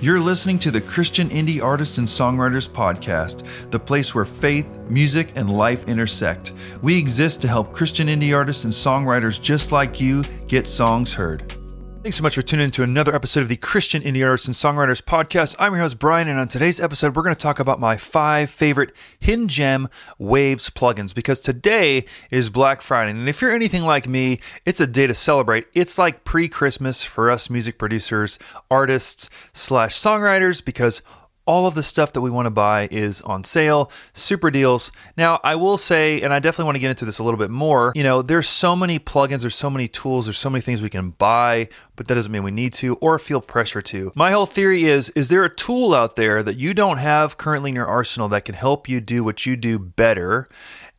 You're listening to the Christian Indie Artists and Songwriters Podcast, the place where faith, music, and life intersect. We exist to help Christian indie artists and songwriters just like you get songs heard. Thanks so much for tuning in to another episode of the Christian Indie Artists and Songwriters Podcast. I'm your host, Bryan, and on today's episode, we're going to talk about my five favorite hidden gem Waves plugins because today is Black Friday. And if you're anything like me, it's a day to celebrate. It's like pre Christmas for us music producers, artists, slash songwriters because all of the stuff that we want to buy is on sale, super deals. Now, I will say, and I definitely want to get into this a little bit more, you know, there's so many plugins, there's so many tools, there's so many things we can buy, but that doesn't mean we need to or feel pressure to. My whole theory is is there a tool out there that you don't have currently in your arsenal that can help you do what you do better?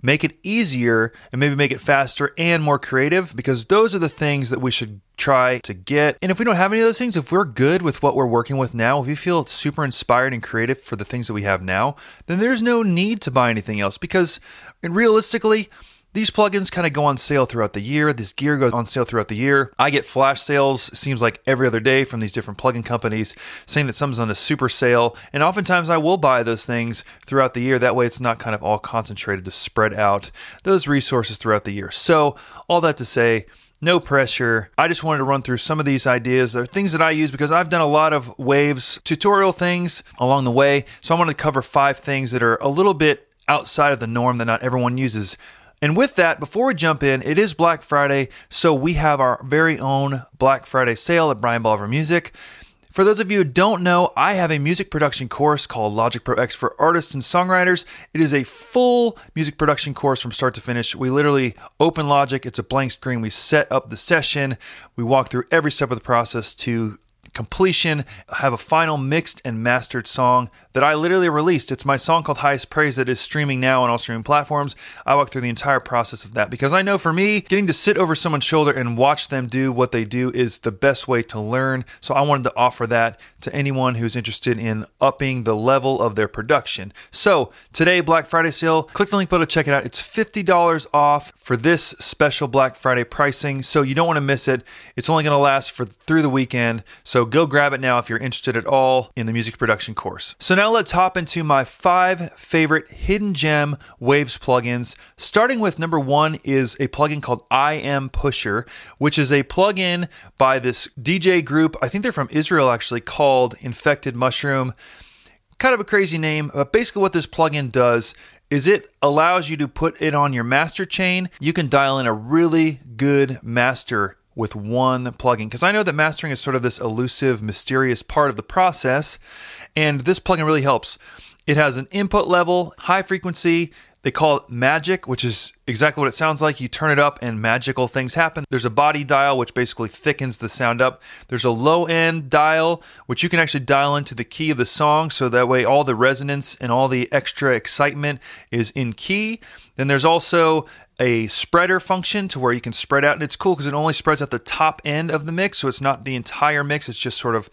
Make it easier and maybe make it faster and more creative because those are the things that we should try to get. And if we don't have any of those things, if we're good with what we're working with now, if we feel super inspired and creative for the things that we have now, then there's no need to buy anything else because realistically, these plugins kind of go on sale throughout the year. This gear goes on sale throughout the year. I get flash sales, seems like every other day from these different plugin companies saying that something's on a super sale. And oftentimes I will buy those things throughout the year. That way it's not kind of all concentrated to spread out those resources throughout the year. So, all that to say, no pressure. I just wanted to run through some of these ideas. They're things that I use because I've done a lot of Waves tutorial things along the way. So I wanted to cover five things that are a little bit outside of the norm that not everyone uses. And with that, before we jump in, it is Black Friday, so we have our very own Black Friday sale at Bryan Boliver Music. For those of you who don't know, I have a music production course called Logic Pro X for artists and songwriters. It is a full music production course from start to finish. We literally open Logic, it's a blank screen. We set up the session, we walk through every step of the process to completion, have a final mixed and mastered song that I literally released. It's my song called Highest Praise that is streaming now on all streaming platforms. I walk through the entire process of that because I know for me, getting to sit over someone's shoulder and watch them do what they do is the best way to learn. So I wanted to offer that to anyone who's interested in upping the level of their production. So today, Black Friday sale, click the link below to check it out. It's $50 off for this special Black Friday pricing. So you don't want to miss it. It's only going to last for through the weekend. So go grab it now if you're interested at all in the music production course. So now let's hop into my five favorite hidden gem Waves plugins. Starting with number one is a plugin called I Am Pusher, which is a plugin by this DJ group. I think they're from Israel actually, called Infected Mushroom. Kind of a crazy name, but basically what this plugin does is it allows you to put it on your master chain. You can dial in a really good master with one plugin because I know that mastering is sort of this elusive, mysterious part of the process, and this plugin really helps. It has an input level, high frequency. They call it magic, which is exactly what it sounds like. You turn it up and magical things happen. There's a body dial, which basically thickens the sound up. There's a low end dial, which you can actually dial into the key of the song. So that way, all the resonance and all the extra excitement is in key. Then there's also a spreader function to where you can spread out. And it's cool because it only spreads at the top end of the mix. So it's not the entire mix, it's just sort of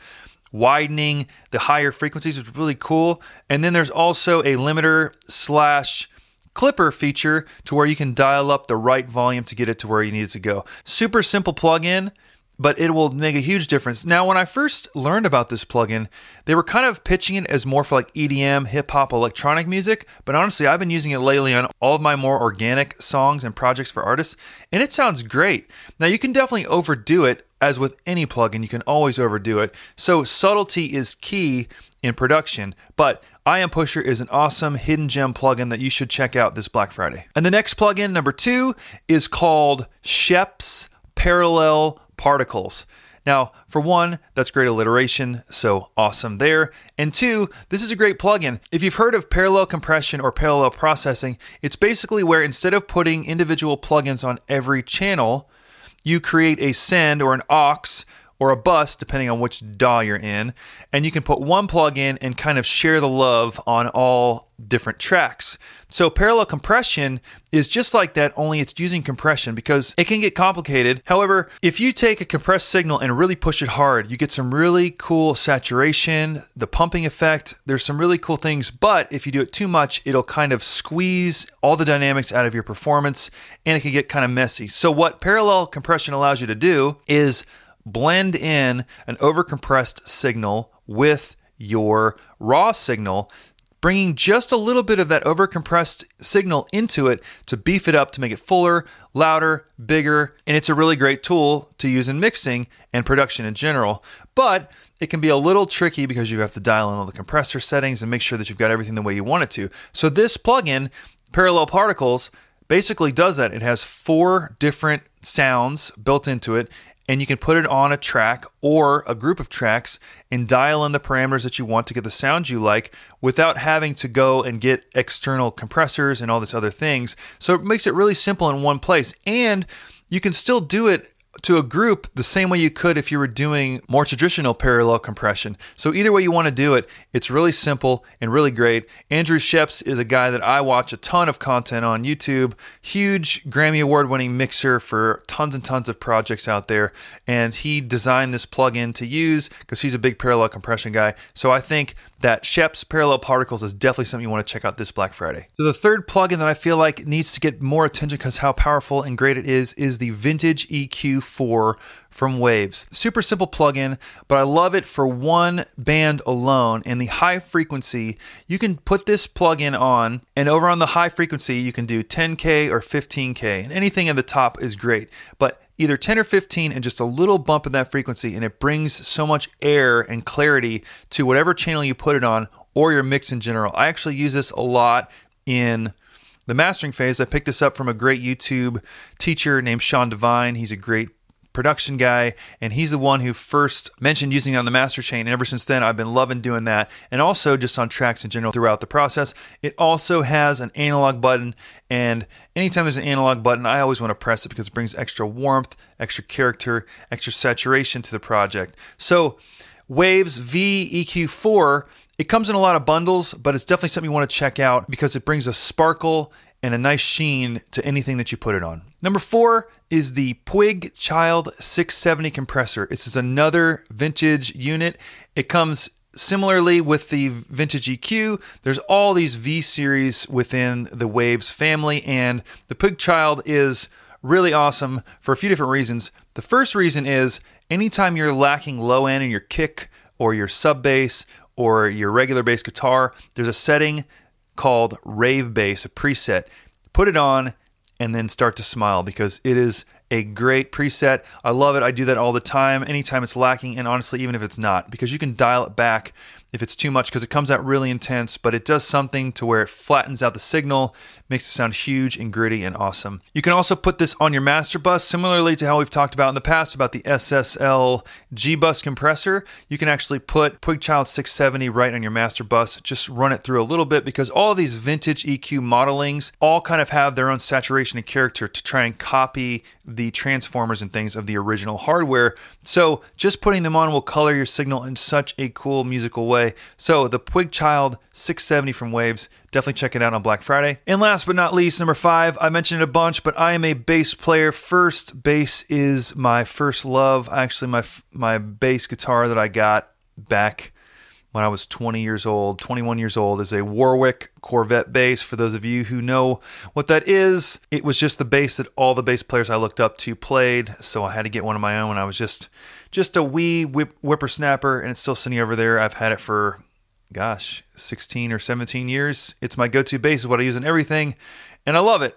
widening the higher frequencies. It's really cool. And then there's also a limiter slash clipper feature to where you can dial up the right volume to get it to where you need it to go. Super simple plugin but it will make a huge difference. Now, when I first learned about this plugin, they were kind of pitching it as more for like EDM, hip hop, electronic music. But honestly, I've been using it lately on all of my more organic songs and projects for artists, and it sounds great. Now, you can definitely overdo it, as with any plugin, you can always overdo it. So, subtlety is key in production, but I Am Pusher is an awesome hidden gem plugin that you should check out this Black Friday. And the next plugin, number two, is called Scheps Parallel particles. Now, for one, that's great alliteration, so awesome there. And two, this is a great plugin. If you've heard of parallel compression or parallel processing, it's basically where instead of putting individual plugins on every channel, you create a send or an aux or a bus, depending on which DAW you're in, and you can put one plug in and kind of share the love on all different tracks. So parallel compression is just like that, only it's using compression because it can get complicated. However, if you take a compressed signal and really push it hard, you get some really cool saturation, the pumping effect. There's some really cool things, but if you do it too much, it'll kind of squeeze all the dynamics out of your performance and it can get kind of messy. So, what parallel compression allows you to do is blend in an overcompressed signal with your raw signal bringing just a little bit of that overcompressed signal into it to beef it up to make it fuller, louder, bigger, and it's a really great tool to use in mixing and production in general. But it can be a little tricky because you have to dial in all the compressor settings and make sure that you've got everything the way you want it to. So this plugin, Parallel Particles, basically does that. It has four different sounds built into it and you can put it on a track or a group of tracks and dial in the parameters that you want to get the sound you like without having to go and get external compressors and all these other things. So it makes it really simple in one place. And you can still do it to a group the same way you could if you were doing more traditional parallel compression. So either way you want to do it, it's really simple and really great. Andrew Scheps is a guy that I watch a ton of content on YouTube, huge Grammy award winning mixer for tons and tons of projects out there, and he designed this plugin to use because he's a big parallel compression guy. So I think that Scheps Parallel Particles is definitely something you want to check out this Black Friday. So the third plugin that I feel like needs to get more attention because how powerful and great it is is the Vintage EQ 4 from Waves. Super simple plugin, but I love it for one band alone. And the high frequency, you can put this plugin on, and over on the high frequency, you can do 10K or 15K, and anything at the top is great. But either 10 or 15 and just a little bump in that frequency, and it brings so much air and clarity to whatever channel you put it on or your mix in general. I actually use this a lot in the mastering phase. I picked this up from a great YouTube teacher named Sean Devine. He's a great production guy, and he's the one who first mentioned using it on the master chain. And ever since then, I've been loving doing that, and also just on tracks in general throughout the process. It also has an analog button, and anytime there's an analog button, I always want to press it because it brings extra warmth, extra character, extra saturation to the project. So, Waves V EQ4 it comes in a lot of bundles, but it's definitely something you want to check out because it brings a sparkle and a nice sheen to anything that you put it on. Number four is the PuigChild 670 compressor. This is another vintage unit. It comes similarly with the vintage EQ. There's all these V series within the Waves family, and the PuigChild is really awesome for a few different reasons. The first reason is anytime you're lacking low end in your kick or your sub bass or your regular bass guitar, there's a setting called Rave Bass, a preset. Put it on and then start to smile because it is a great preset. I love it. I do that all the time, anytime it's lacking, and honestly, even if it's not, because you can dial it back if it's too much because it comes out really intense, but it does something to where it flattens out the signal, makes it sound huge and gritty and awesome. You can also put this on your master bus, similarly to how we've talked about in the past about the SSL G bus compressor. You can actually put PuigChild 670 right on your master bus, just run it through a little bit because all these vintage EQ modelings all kind of have their own saturation and character to try and copy the transformers and things of the original hardware. So just putting them on will color your signal in such a cool musical way. So the PuigChild 670 from Waves, definitely check it out on Black Friday. And last but not least, number five, I mentioned it a bunch, but I am a bass player. First, bass is my first love. Actually, my my bass guitar that I got back when I was 20 years old, 21 years old, is a Warwick Corvette bass. For those of you who know what that is, it was just the bass that all the bass players I looked up to played, so I had to get one of my own. I was just just a wee whip, whippersnapper, and it's still sitting over there. I've had it for gosh, 16 or 17 years. It's my go-to bass, is what I use in everything, and I love it.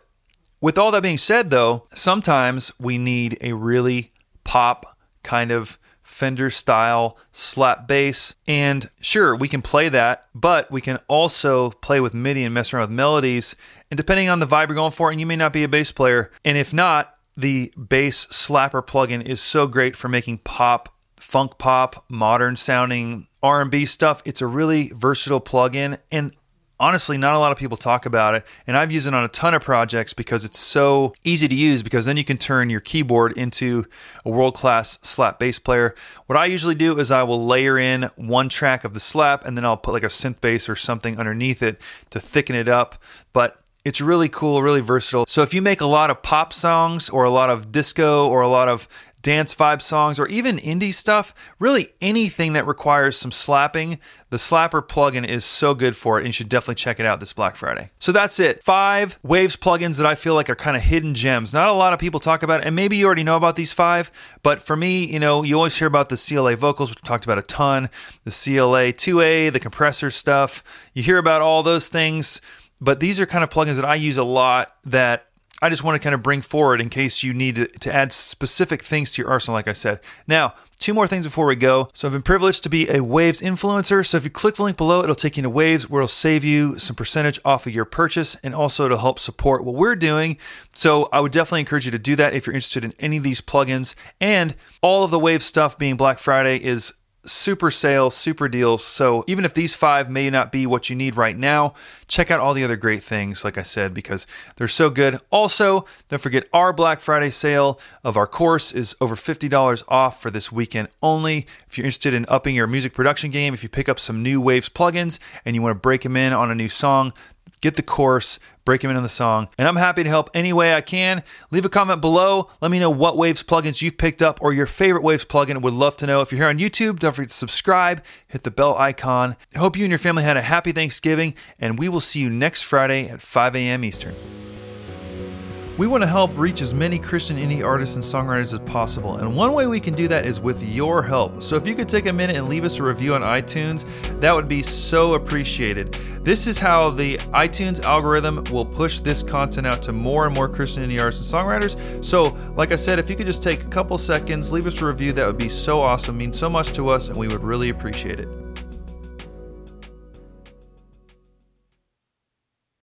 With all that being said, though, sometimes we need a really pop kind of Fender style slap bass. And sure, we can play that, but we can also play with MIDI and mess around with melodies. And depending on the vibe you're going for, and you may not be a bass player. And if not, the bass slapper plugin is so great for making pop, funk pop, modern sounding R&B stuff. It's a really versatile plugin and honestly, not a lot of people talk about it. And I've used it on a ton of projects because it's so easy to use because then you can turn your keyboard into a world class slap bass player. What I usually do is I will layer in one track of the slap and then I'll put like a synth bass or something underneath it to thicken it up. But it's really cool, really versatile. So if you make a lot of pop songs or a lot of disco or a lot of dance vibe songs, or even indie stuff, really anything that requires some slapping, the Slapper plugin is so good for it, and you should definitely check it out this Black Friday. So that's it. Five Waves plugins that I feel like are kind of hidden gems. Not a lot of people talk about it, and maybe you already know about these five, but for me, you know, you always hear about the CLA vocals, which we talked about a ton, the CLA 2A, the compressor stuff. You hear about all those things, but these are kind of plugins that I use a lot that I just want to kind of bring forward in case you need to, to, add specific things to your arsenal, like I said. Now, two more things before we go. So, I've been privileged to be a Waves influencer. So, if you click the link below, it'll take you to Waves where it'll save you some percentage off of your purchase and also to help support what we're doing. So, I would definitely encourage you to do that if you're interested in any of these plugins. And all of the Waves stuff being Black Friday is super sales, super deals. So even if these five may not be what you need right now, check out all the other great things, like I said, because they're so good. Also, don't forget our Black Friday sale of our course is over $50 off for this weekend only. If you're interested in upping your music production game, if you pick up some new Waves plugins and you want to break them in on a new song, get the course, break them into the song. And I'm happy to help any way I can. Leave a comment below. Let me know what Waves plugins you've picked up or your favorite Waves plugin. Would love to know. If you're here on YouTube, don't forget to subscribe, hit the bell icon. I hope you and your family had a happy Thanksgiving, and we will see you next Friday at 5 a.m. Eastern. We want to help reach as many Christian indie artists and songwriters as possible, and one way we can do that is with your help. So if you could take a minute and leave us a review on iTunes, that would be so appreciated. This is how the iTunes algorithm will push this content out to more and more Christian indie artists and songwriters. So, like I said, if you could just take a couple seconds, leave us a review, that would be so awesome, means so much to us, and we would really appreciate it.